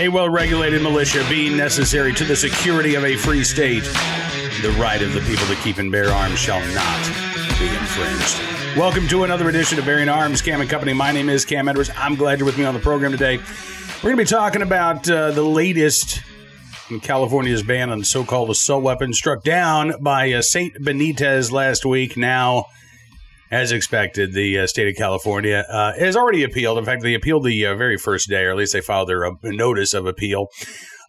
a well regulated militia being necessary to the security of a free state, the right of the people to keep and bear arms shall not be infringed. Welcome to another edition of Bearing Arms, Cam and Company. My name is Cam Edwards. I'm glad you're with me on the program today. We're going to be talking about uh, the latest in California's ban on so called assault weapons struck down by uh, St. Benitez last week. Now, as expected, the uh, state of California uh, has already appealed. In fact, they appealed the uh, very first day, or at least they filed their uh, notice of appeal.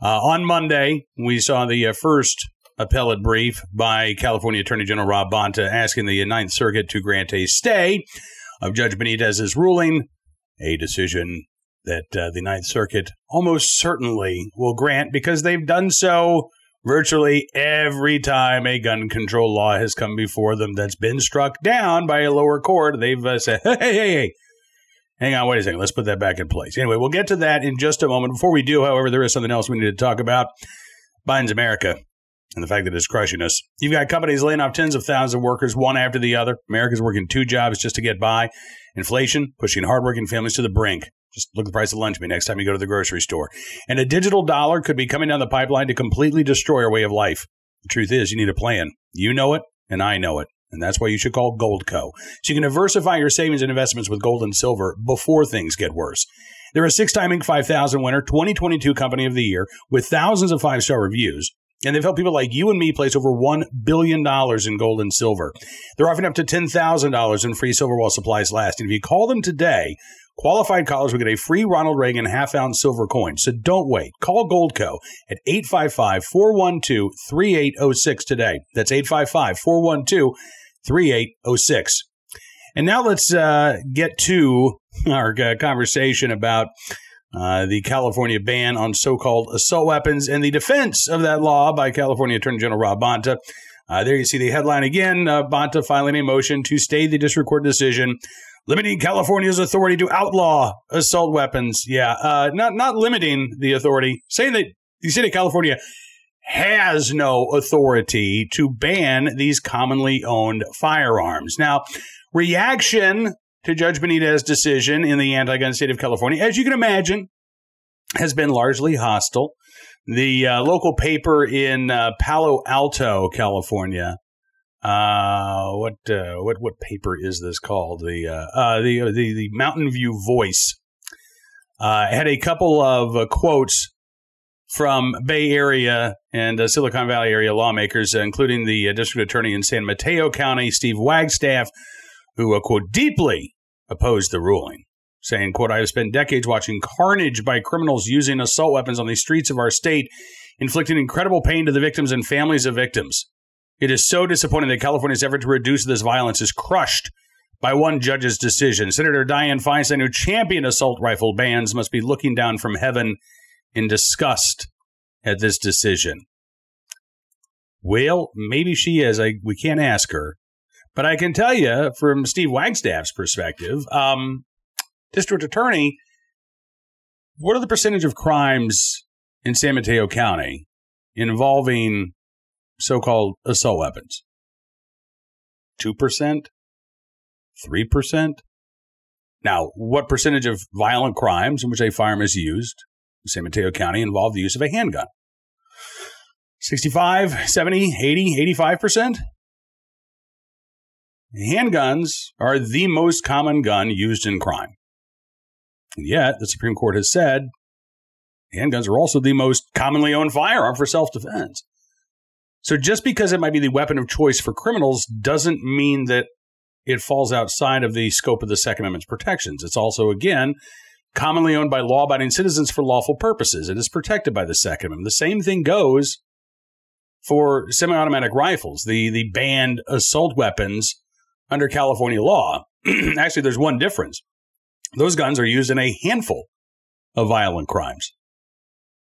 Uh, on Monday, we saw the uh, first appellate brief by California Attorney General Rob Bonta asking the Ninth Circuit to grant a stay of Judge Benitez's ruling, a decision that the Ninth Circuit almost certainly will grant because they've done so virtually every time a gun control law has come before them that's been struck down by a lower court, they've uh, said, hey, hey, hey, hang on, wait a second, let's put that back in place. Anyway, we'll get to that in just a moment. Before we do, however, there is something else we need to talk about Biden's America and the fact that it's crushing us. You've got companies laying off tens of thousands of workers, one after the other. America's working two jobs just to get by. Inflation pushing hardworking families to the brink. Just look at the price of lunch meat next time you go to the grocery store. And a digital dollar could be coming down the pipeline to completely destroy our way of life. The truth is, you need a plan. You know it, and I know it. And that's why you should call Goldco. So you can diversify your savings and investments with gold and silver before things get worse. They're a six time Inc. 5000 winner, 2022 Company of the Year, with thousands of five star reviews. And they've helped people like you and me place over $1 billion in gold and silver. They're offering up to $10,000 in free silver while supplies last. And if you call them today, Qualified callers will get a free Ronald Reagan half ounce silver coin. So don't wait. Call Goldco at 855 412 3806 today. That's 855 412 3806. And now let's uh, get to our uh, conversation about uh, the California ban on so called assault weapons and the defense of that law by California Attorney General Rob Bonta. Uh, there you see the headline again uh, Bonta filing a motion to stay the district court decision limiting California's authority to outlaw assault weapons. Yeah, uh, not not limiting the authority, saying that the state of California has no authority to ban these commonly owned firearms. Now, reaction to Judge Benitez's decision in the anti-gun state of California, as you can imagine, has been largely hostile. The uh, local paper in uh, Palo Alto, California, uh, what uh, what what paper is this called? The uh, uh the, uh, the the Mountain View Voice uh, had a couple of quotes from Bay Area and Silicon Valley area lawmakers, including the district attorney in San Mateo County, Steve Wagstaffe, who quote deeply opposed the ruling, saying, "quote I have spent decades watching carnage by criminals using assault weapons on the streets of our state, inflicting incredible pain to the victims and families of victims." It is so disappointing that California's effort to reduce this violence is crushed by one judge's decision. Senator Dianne Feinstein, who championed assault rifle bans, must be looking down from heaven in disgust at this decision. Well, maybe she is. I, we can't ask her. But I can tell you from Steve Wagstaffe's perspective, um, district attorney, what are the percentage of crimes in San Mateo County involving so called assault weapons? 2%? 3%? Now, what percentage of violent crimes in which a firearm is used in San Mateo County involve the use of a handgun? 65, 70, 80, 85%? Handguns are the most common gun used in crime. And yet, the Supreme Court has said handguns are also the most commonly owned firearm for self defense. So just because it might be the weapon of choice for criminals doesn't mean that it falls outside of the scope of the Second Amendment's protections. It's also, again, commonly owned by law abiding citizens for lawful purposes. It is protected by the Second Amendment. The same thing goes for semi automatic rifles, the, the banned assault weapons under California law. Actually, there's one difference. Those guns are used in a handful of violent crimes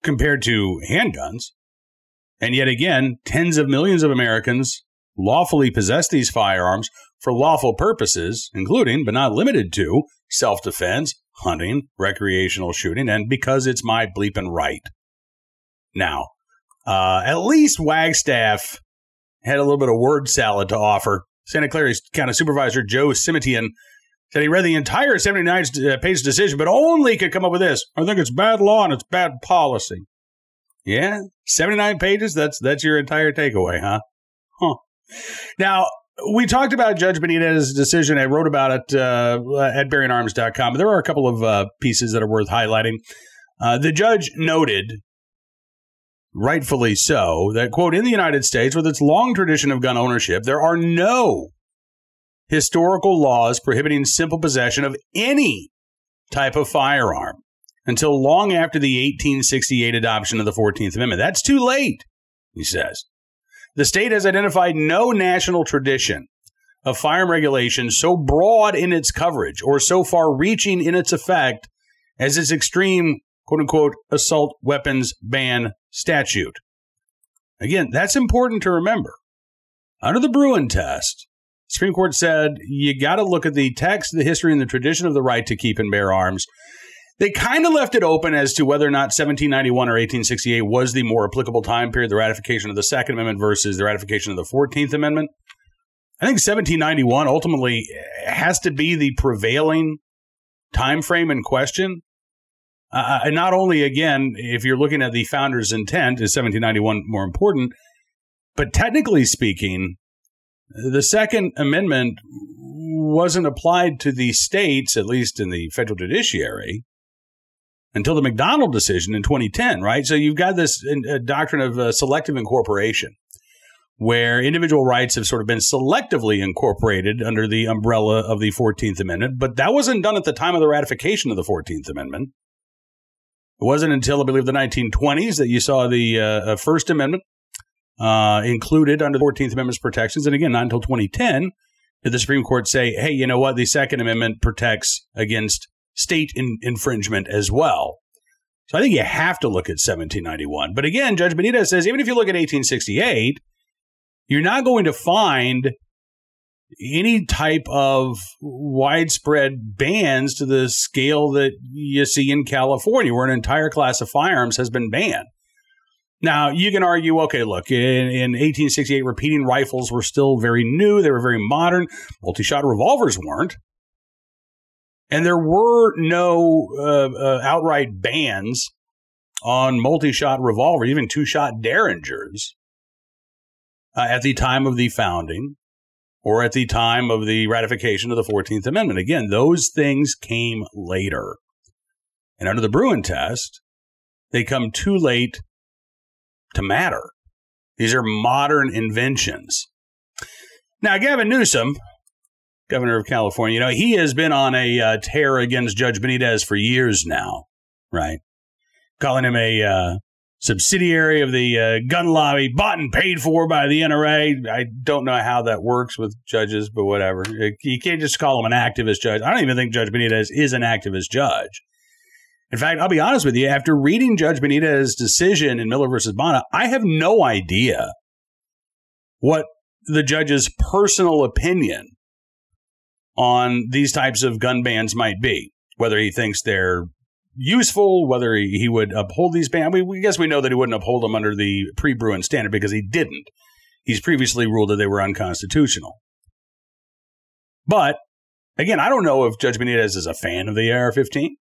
compared to handguns, and yet again, tens of millions of Americans lawfully possess these firearms for lawful purposes, including, but not limited to, self defense, hunting, recreational shooting, and because it's my bleeping right. Now, uh, at least Wagstaffe had a little bit of word salad to offer. Santa Clara's County Supervisor Joe Simitian Said he read the entire 79 uh, page decision, but only could come up with this. I think it's bad law and it's bad policy. Yeah, 79 pages. That's that's your entire takeaway, huh? Huh. Now, we talked about Judge Benitez's decision. I wrote about it uh, at bearingarms.com. There are a couple of uh, pieces that are worth highlighting. Uh, the judge noted, rightfully so, that, quote, in the United States, with its long tradition of gun ownership, there are no historical laws prohibiting simple possession of any type of firearm until long after the 1868 adoption of the 14th Amendment. That's too late, he says. The state has identified no national tradition of firearm regulation so broad in its coverage or so far reaching in its effect as its extreme quote unquote assault weapons ban statute. Again, that's important to remember. Under the Bruen test, Supreme Court said you got to look at the text, the history, and the tradition of the right to keep and bear arms they kind of left it open as to whether or not 1791 or 1868 was the more applicable time period, the ratification of the Second Amendment versus the ratification of the 14th Amendment. I think 1791 ultimately has to be the prevailing time frame in question. Uh, uh, and not only, again, if you're looking at the founder's intent, is 1791 more important? But technically speaking, the Second Amendment wasn't applied to the states, at least in the federal judiciary, until the McDonald decision in 2010, right? So you've got this uh, doctrine of uh, selective incorporation, where individual rights have sort of been selectively incorporated under the umbrella of the 14th Amendment, but that wasn't done at the time of the ratification of the 14th Amendment. It wasn't until, I believe, the 1920s that you saw the uh, uh, First Amendment uh, included under the 14th Amendment's protections. And again, not until 2010 did the Supreme Court say, hey, you know what? The Second Amendment protects against state in, infringement as well. So I think you have to look at 1791. But again, Judge Benitez says even if you look at 1868, you're not going to find any type of widespread bans to the scale that you see in California, where an entire class of firearms has been banned. Now, you can argue, okay, look, in, in 1868, repeating rifles were still very new. They were very modern. Multi shot revolvers weren't. And there were no uh, uh, outright bans on multi shot revolver, even two shot derringers uh, at the time of the founding or at the time of the ratification of the 14th Amendment. Again, those things came later. And under the Bruen test, they come too late to matter. These are modern inventions. Now, Gavin Newsom, governor of California, you know, he has been on a uh, tear against Judge Benitez for years now, right? Calling him a uh, subsidiary of the uh, gun lobby, bought and paid for by the NRA. I don't know how that works with judges, but whatever. You can't just call him an activist judge. I don't even think Judge Benitez is an activist judge. In fact, I'll be honest with you, after reading Judge Benitez's decision in Miller versus Bonta, I have no idea what the judge's personal opinion on these types of gun bans might be, whether he thinks they're useful, whether he, he would uphold these bans. We, we guess we know that he wouldn't uphold them under the pre Bruen standard because he didn't. He's previously ruled that they were unconstitutional. But again, I don't know if Judge Benitez is a fan of the AR 15,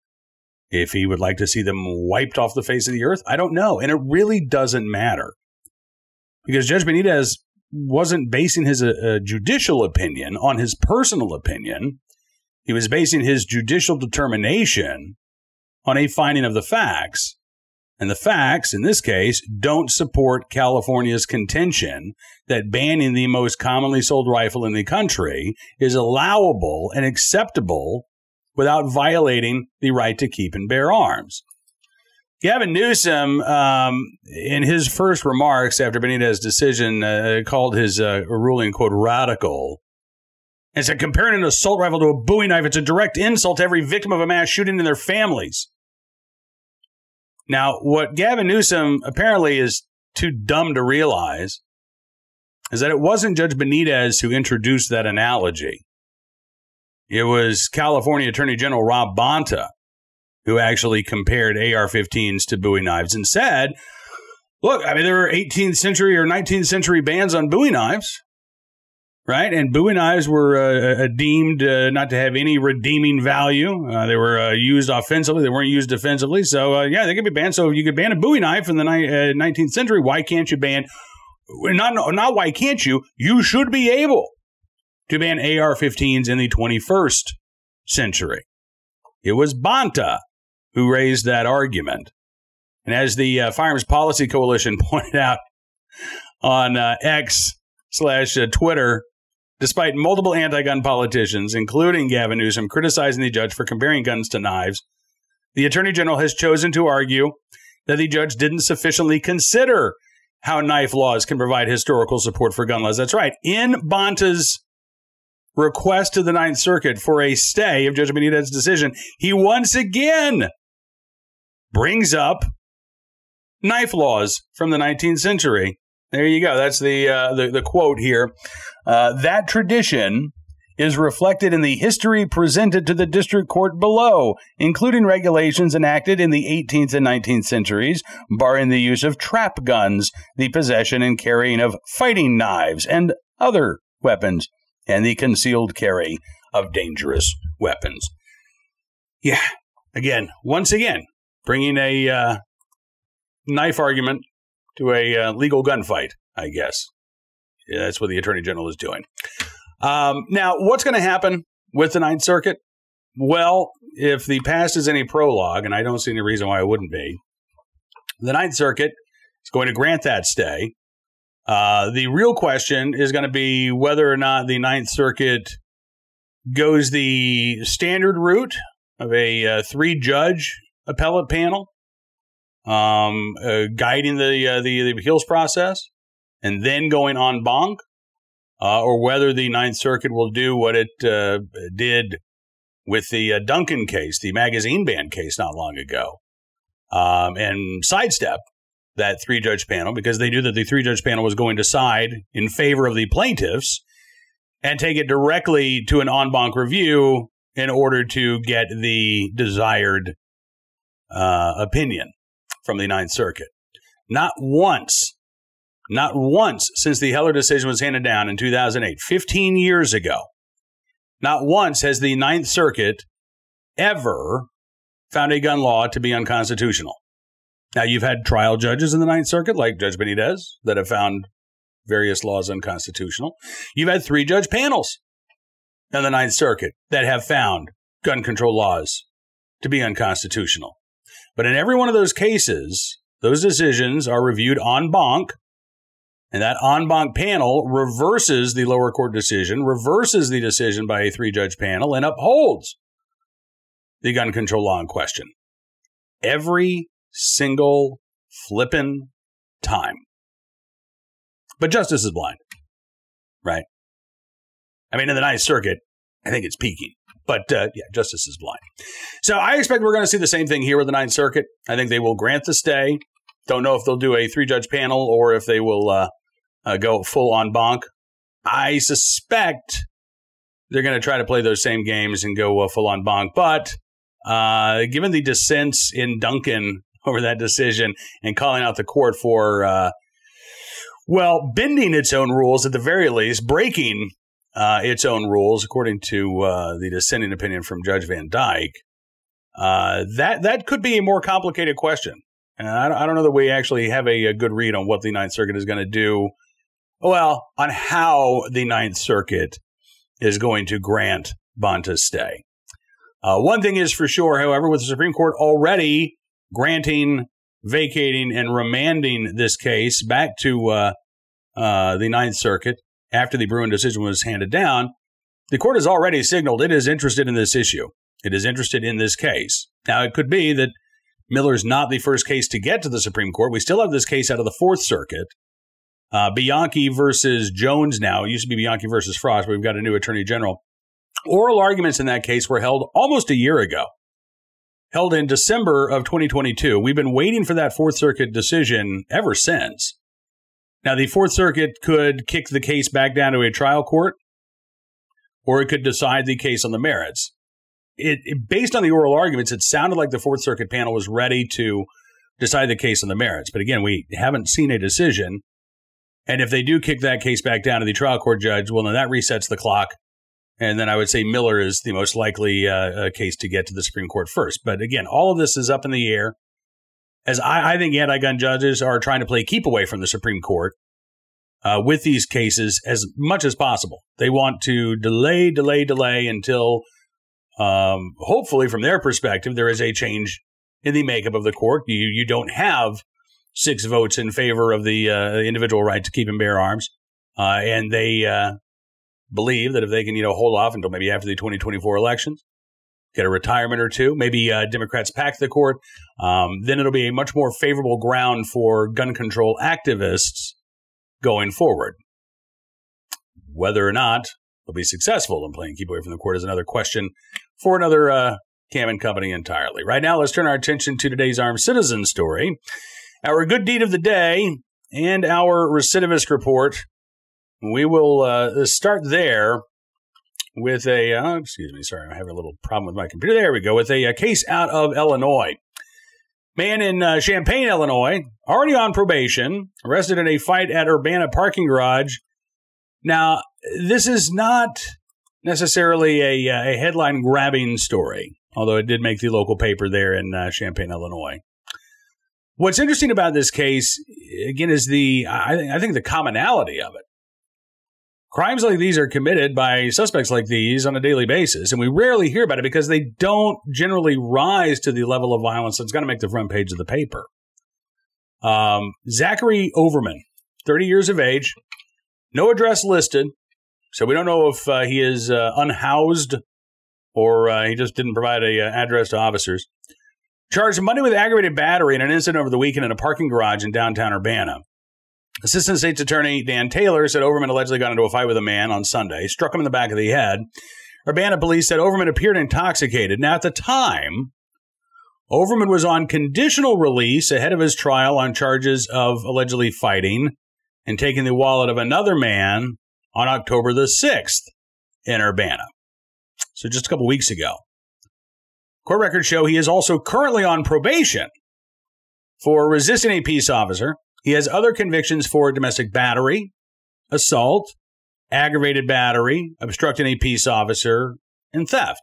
if he would like to see them wiped off the face of the earth. I don't know. And it really doesn't matter because Judge Benitez wasn't basing his uh, judicial opinion on his personal opinion. He was basing his judicial determination on a finding of the facts. And the facts, in this case, don't support California's contention that banning the most commonly sold rifle in the country is allowable and acceptable without violating the right to keep and bear arms. Gavin Newsom, um, in his first remarks after Benitez's decision, uh, called his uh, ruling, quote, radical. And said, comparing an assault rifle to a bowie knife, it's a direct insult to every victim of a mass shooting and their families. Now, what Gavin Newsom apparently is too dumb to realize is that it wasn't Judge Benitez who introduced that analogy. It was California Attorney General Rob Bonta who actually compared AR 15s to Bowie knives and said, look, I mean, there were 18th century or 19th century bans on Bowie knives. right? And Bowie knives were uh, uh, deemed uh, not to have any redeeming value. Uh, they were uh, used offensively; they weren't used defensively. So, uh, yeah, they could be banned. So, if you could ban a Bowie knife in the ni- 19th century, why can't you ban? Not not why can't you? You should be able to ban AR-15s in the 21st century. It was Bonta who raised that argument. And as the uh, Firearms Policy Coalition pointed out on uh, X slash uh, Twitter Despite multiple anti gun politicians, including Gavin Newsom, criticizing the judge for comparing guns to knives, the Attorney General has chosen to argue that the judge didn't sufficiently consider how knife laws can provide historical support for gun laws. That's right. In Bonta's request to the Ninth Circuit for a stay of Judge Benitez's decision, he once again brings up knife laws from the 19th century. There you go. That's the uh, the, the quote here. Uh, that tradition is reflected in the history presented to the district court below, including regulations enacted in the 18th and 19th centuries, barring the use of trap guns, the possession and carrying of fighting knives and other weapons, and the concealed carry of dangerous weapons. Yeah, again, once again, bringing a uh, knife argument to a uh, legal gunfight, I guess. Yeah, that's what the Attorney General is doing. Um, now, what's going to happen with the Ninth Circuit? Well, if the past is any prologue, and I don't see any reason why it wouldn't be, the Ninth Circuit is going to grant that stay. Uh, the real question is going to be whether or not the Ninth Circuit goes the standard route of a uh, three judge appellate panel um, uh, guiding the, uh, the, the appeals process, and then going en banc, uh, or whether the Ninth Circuit will do what it uh, did with the uh, Duncan case, the magazine ban case not long ago, um, and sidestep that three judge panel because they knew that the three judge panel was going to side in favor of the plaintiffs and take it directly to an en banc review in order to get the desired uh, opinion from the Ninth Circuit. Not once not once since the Heller decision was handed down in 2008, 15 years ago, not once has the Ninth Circuit ever found a gun law to be unconstitutional. Now, you've had trial judges in the Ninth Circuit, like Judge Benitez, that have found various laws unconstitutional. You've had three judge panels in the Ninth Circuit that have found gun control laws to be unconstitutional. But in every one of those cases, those decisions are reviewed en banc and that en banc panel reverses the lower court decision, reverses the decision by a three judge panel, and upholds the gun control law in question. Every single flippin' time. But justice is blind, right? I mean, in the Ninth Circuit, I think it's peeking. But uh, yeah, justice is blind. So I expect we're going to see the same thing here with the Ninth Circuit. I think they will grant the stay. Don't know if they'll do a three judge panel or if they will uh, uh, go full on bonk. I suspect they're going to try to play those same games and go uh, full on bonk. But uh, given the dissents in Duncan over that decision and calling out the court for, uh, well, bending its own rules at the very least, breaking uh, its own rules, according to uh, the dissenting opinion from Judge Van Dyke, that that could be a more complicated question. And I don't know that we actually have a, a good read on what the Ninth Circuit is going to do well, on how the Ninth Circuit is going to grant Bonta's stay. Uh, one thing is for sure, however, with the Supreme Court already granting, vacating, and remanding this case back to uh, uh, the Ninth Circuit after the Bruen decision was handed down, the court has already signaled it is interested in this issue. It is interested in this case. Now, it could be that Miller's not the first case to get to the Supreme Court. We still have this case out of the Fourth Circuit uh, Bianchi versus Jones now. It used to be Bianchi versus Frosh, but we've got a new attorney general. Oral arguments in that case were held almost a year ago, held in December of 2022. We've been waiting for that Fourth Circuit decision ever since. Now, the Fourth Circuit could kick the case back down to a trial court, or it could decide the case on the merits. It, it, based on the oral arguments, it sounded like the Fourth Circuit panel was ready to decide the case on the merits. But again, we haven't seen a decision. And if they do kick that case back down to the trial court judge, well, then that resets the clock. And then I would say Miller is the most likely uh, uh, case to get to the Supreme Court first. But again, all of this is up in the air. As I, I think anti gun judges are trying to play keep away from the Supreme Court uh, with these cases as much as possible. They want to delay, delay, delay until, um, hopefully, from their perspective, there is a change in the makeup of the court. You, you don't have six votes in favor of the uh, individual right to keep and bear arms. Uh, and they uh, believe that if they can, you know, hold off until maybe after the 2024 elections, get a retirement or two, maybe uh, Democrats pack the court, um, then it'll be a much more favorable ground for gun control activists going forward. Whether or not they'll be successful in playing keep away from the court is another question for another uh, Cam and Company entirely. Right now, let's turn our attention to today's armed citizen story. Our good deed of the day and our recidivist report. We will uh, start there with a, uh, excuse me, sorry, I have a little problem with my computer. There we go, with a, a case out of Illinois. Man in uh, Champaign, Illinois, already on probation, arrested in a fight at Urbana parking garage. Now, this is not necessarily a, uh, a headline grabbing story, although it did make the local paper there in uh, Champaign, Illinois. What's interesting about this case, again, is the I think the commonality of it. Crimes like these are committed by suspects like these on a daily basis, and we rarely hear about it because they don't generally rise to the level of violence that's going to make the front page of the paper. Um, Zachary Overman, 30 years of age, no address listed, so we don't know if uh, he is uh, unhoused or uh, he just didn't provide a uh, address to officers. Charged Monday with aggravated battery in an incident over the weekend in a parking garage in downtown Urbana. Assistant State's Attorney Dan Taylor said Overman allegedly got into a fight with a man on Sunday, struck him in the back of the head. Urbana police said Overman appeared intoxicated. Now, at the time, Overman was on conditional release ahead of his trial on charges of allegedly fighting and taking the wallet of another man on October the 6th in Urbana. So just a couple weeks ago. Court records show he is also currently on probation for resisting a peace officer he has other convictions for domestic battery, assault, aggravated battery, obstructing a peace officer, and theft.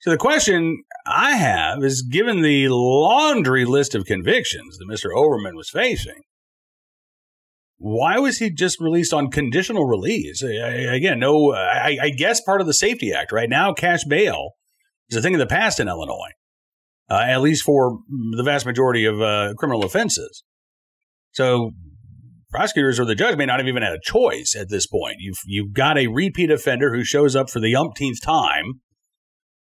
So the question I have is given the laundry list of convictions that Mr. Overman was facing, why was he just released on conditional release? Again, no, I, I guess part of the SAFE-T Act. Right now, cash bail is a thing of the past in Illinois uh, at least for the vast majority of uh, criminal offenses. So prosecutors or the judge may not have even had a choice at this point. You've you've got a repeat offender who shows up for the umpteenth time,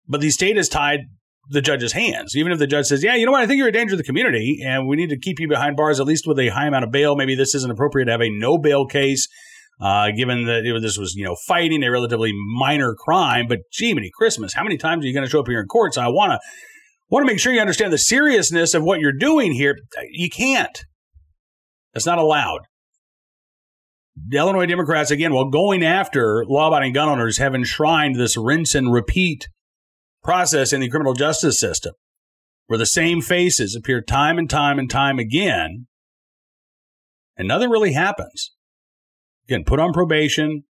but the state has tied the judge's hands. Even if the judge says, "Yeah, you know what? I think you're a danger to the community, and we need to keep you behind bars at least with a high amount of bail. Maybe this isn't appropriate to have a no bail case." Uh, given that it, this was, you know, fighting a relatively minor crime, but gee, many Christmas, how many times are you going to show up here in court? So I want to want to make sure you understand the seriousness of what you're doing here. You can't. That's not allowed. The Illinois Democrats, again, while going after law abiding gun owners, have enshrined this rinse and repeat process in the criminal justice system where the same faces appear time and time and time again, and nothing really happens. Again, put on probation,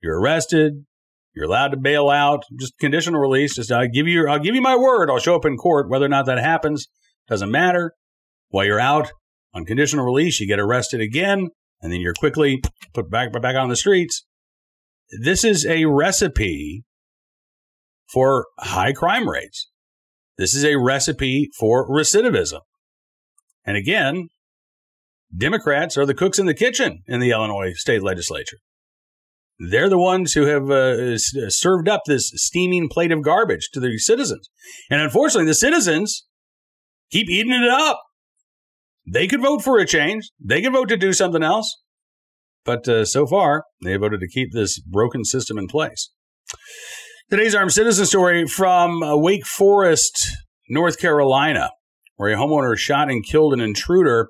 you're arrested, you're allowed to bail out, just conditional release. Just I'll give you, I'll give you my word. I'll show up in court. Whether or not that happens doesn't matter. While you're out on conditional release, you get arrested again, and then you're quickly put back back on the streets. This is a recipe for high crime rates. This is a recipe for recidivism. And again, Democrats are the cooks in the kitchen in the Illinois state legislature. They're the ones who have uh, uh, served up this steaming plate of garbage to the citizens. And unfortunately, the citizens keep eating it up. They could vote for a change, they could vote to do something else. But uh, so far, they voted to keep this broken system in place. Today's armed citizen story from uh, Wake Forest, North Carolina, where a homeowner shot and killed an intruder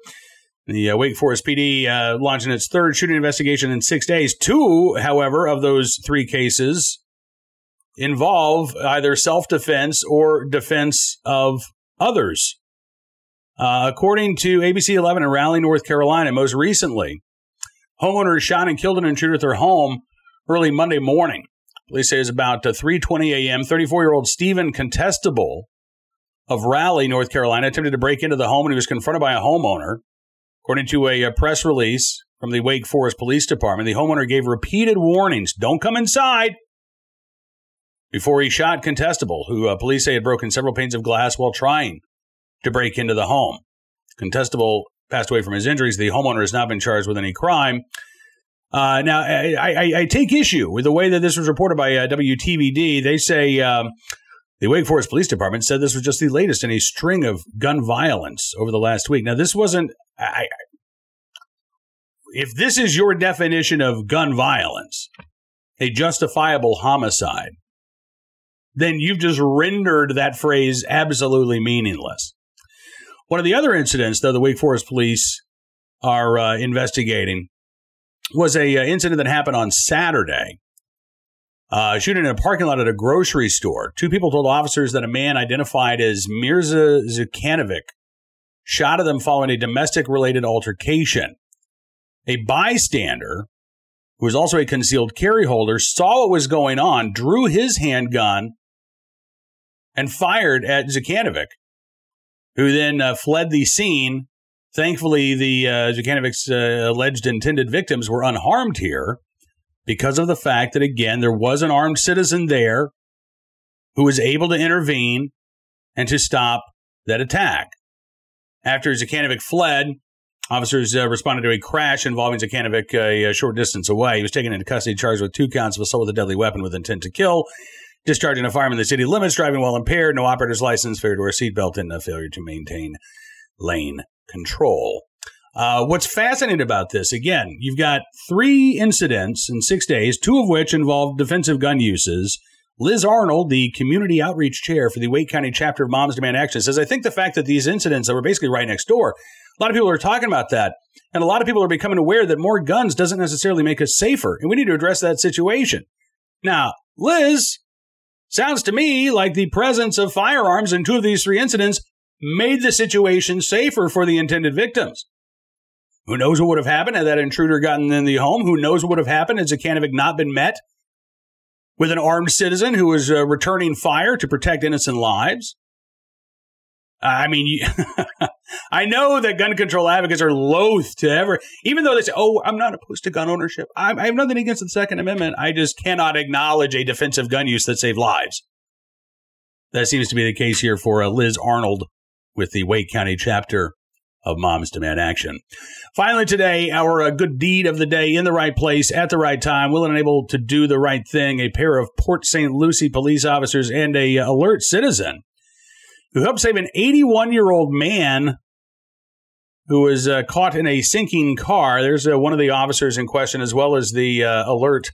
the uh, Wake Forest PD uh, launching its third shooting investigation in six days. Two, however, of those three cases involve either self defense or defense of others. Uh, according to ABC 11 in Raleigh, North Carolina, most recently, homeowners shot and killed an intruder at their home early Monday morning. Police say it was about 3:20 a.m. 34-year-old Stephen Contestable of Raleigh, North Carolina, attempted to break into the home and he was confronted by a homeowner. According to a, a press release from the Wake Forest Police Department, the homeowner gave repeated warnings: "Don't come inside." Before he shot Contestable, who uh, police say had broken several panes of glass while trying to break into the home. Contestable passed away from his injuries. The homeowner has not been charged with any crime. Uh, now, I, I, I, take issue with the way that this was reported by uh, WTVD. They say um, the Wake Forest Police Department said this was just the latest in a string of gun violence over the last week. Now, this wasn't. I, if this is your definition of gun violence, a justifiable homicide, then you've just rendered that phrase absolutely meaningless. One of the other incidents, though, the Wake Forest police are uh, investigating was a uh, incident that happened on Saturday. Uh, shooting in a parking lot at a grocery store. Two people told officers that a man identified as Mirza Zukanovic shot at them following a domestic related altercation. A bystander, who was also a concealed carry holder, saw what was going on, drew his handgun, and fired at Zukanovic, who then uh, fled the scene Thankfully, the uh, Zukanovic's uh, alleged intended victims were unharmed here because of the fact that, again, there was an armed citizen there who was able to intervene and to stop that attack. After Zukanovic fled, officers uh, responded to a crash involving Zukanovic a, a, short distance away. He was taken into custody, charged with two counts of assault with a deadly weapon with intent to kill, discharging a firearm in the city limits, driving while impaired, no operator's license, failure to wear a seatbelt, and a failure to maintain lane control. Uh, what's fascinating about this, again, you've got three incidents in six days, two of which involved defensive gun uses. Liz Arnold, the community outreach chair for the Wake County chapter of Moms Demand Action, says, I think the fact that these incidents that were basically right next door, a lot of people are talking about that. And a lot of people are becoming aware that more guns doesn't necessarily make us safer. And we need to address that situation. Now, Liz, sounds to me like the presence of firearms in two of these three incidents made the situation safer for the intended victims. Who knows what would have happened had that intruder gotten in the home? Who knows what would have happened had Zukanovic not been met with an armed citizen who was uh, returning fire to protect innocent lives? I mean, I know that gun control advocates are loath to ever, even though they say, oh, I'm not opposed to gun ownership. I, I have nothing against the Second Amendment. I just cannot acknowledge a defensive gun use that saved lives. That seems to be the case here for uh, Liz Arnold with the Wake County chapter of Moms Demand Action. Finally, today, our uh, good deed of the day in the right place at the right time, willing and able to do the right thing. A pair of Port St. Lucie police officers and a uh, alert citizen who helped save an 81 year old man who was uh, caught in a sinking car. There's uh, one of the officers in question, as well as the uh, alert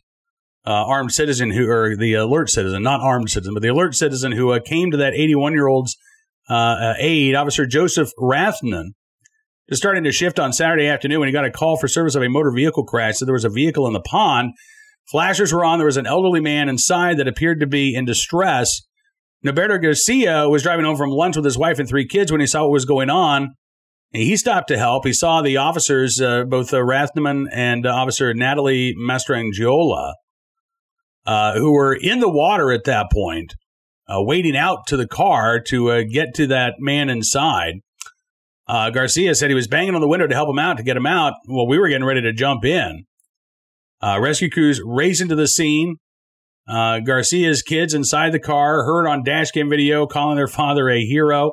uh, armed citizen who, or the alert citizen, not armed citizen, but the alert citizen who came to that 81 year old's aide, Officer Joseph Rathman, is starting to shift on Saturday afternoon when he got a call for service of a motor vehicle crash. So there was a vehicle in the pond. Flashers were on. There was an elderly man inside that appeared to be in distress. Norberto Garcia was driving home from lunch with his wife and three kids when he saw what was going on. He stopped to help. He saw the officers, uh, both uh, Rathman and uh, Officer Natalie Mastrangiola, uh, who were in the water at that point uh, waiting out to the car to uh, get to that man inside. Uh, Garcia said he was banging on the window to help him out, to get him out. Well, we were getting ready to jump in. Uh, rescue crews race into the scene. Uh, Garcia's kids inside the car heard on dashcam video calling their father a hero.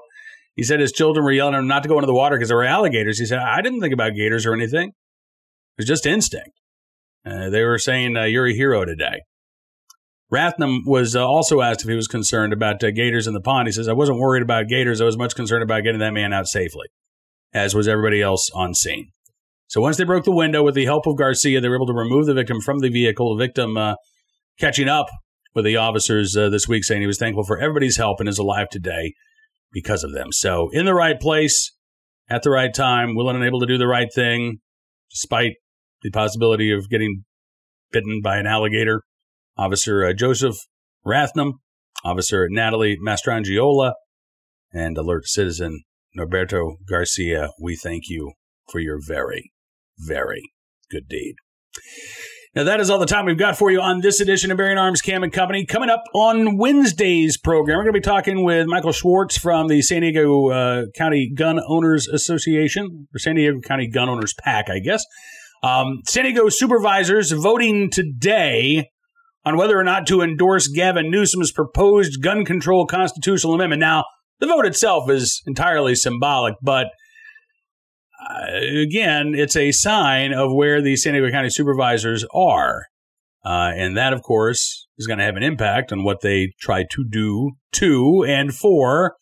He said his children were yelling at him not to go into the water because there were alligators. He said, I didn't think about gators or anything. It was just instinct. Uh, they were saying, You're a hero today. Rathnam was uh, also asked if he was concerned about uh, gators in the pond. He says, I wasn't worried about gators. I was much concerned about getting that man out safely, as was everybody else on scene. So once they broke the window with the help of Garcia, they were able to remove the victim from the vehicle. The victim uh, catching up with the officers uh, this week, saying he was thankful for everybody's help and is alive today because of them. So in the right place, at the right time, willing and able to do the right thing, despite the possibility of getting bitten by an alligator. Officer uh, Joseph Rathnam, Officer Natalie Mastrangiola, and alert citizen Norberto Garcia, we thank you for your very, very good deed. Now, that is all the time we've got for you on this edition of Bearing Arms Cam and Company. Coming up on Wednesday's program, we're going to be talking with Michael Schwartz from the San Diego uh, County Gun Owners Association, or San Diego County Gun Owners PAC, I guess. Um, San Diego supervisors voting today on whether or not to endorse Gavin Newsom's proposed gun control constitutional amendment. Now, the vote itself is entirely symbolic, but uh, again, it's a sign of where the San Diego County supervisors are. Uh, and that, of course, is going to have an impact on what they try to do to and for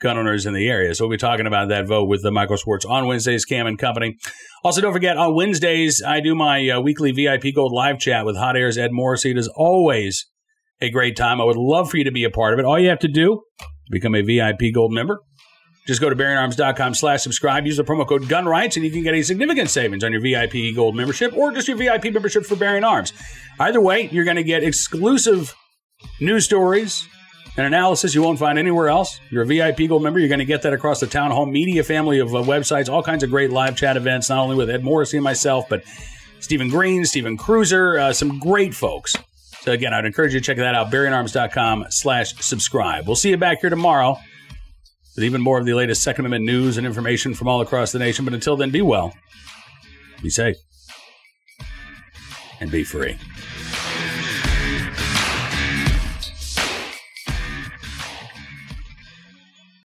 gun owners in the area. So we'll be talking about that vote with the Michael Schwartz on Wednesday's Cam and Company. Also, don't forget on Wednesdays I do my uh, weekly VIP Gold live chat with Hot Air's Ed Morrissey. It is always a great time. I would love for you to be a part of it. All you have to do become a VIP Gold member. Just go to bearingarms.com slash subscribe. Use the promo code GUNRIGHTS, and you can get a significant savings on your VIP Gold membership or just your VIP membership for Bearing Arms. Either way, you're going to get exclusive news stories and analysis you won't find anywhere else. You're a VIP Gold member. You're going to get that across the Townhall Media family of uh, websites, all kinds of great live chat events, not only with Ed Morrissey and myself, but Stephen Green, Stephen Kruiser, uh, some great folks. So again, I'd encourage you to check that out, bearingarms.com slash subscribe. We'll see you back here tomorrow with even more of the latest Second Amendment news and information from all across the nation. But until then, be well, be safe, and be free.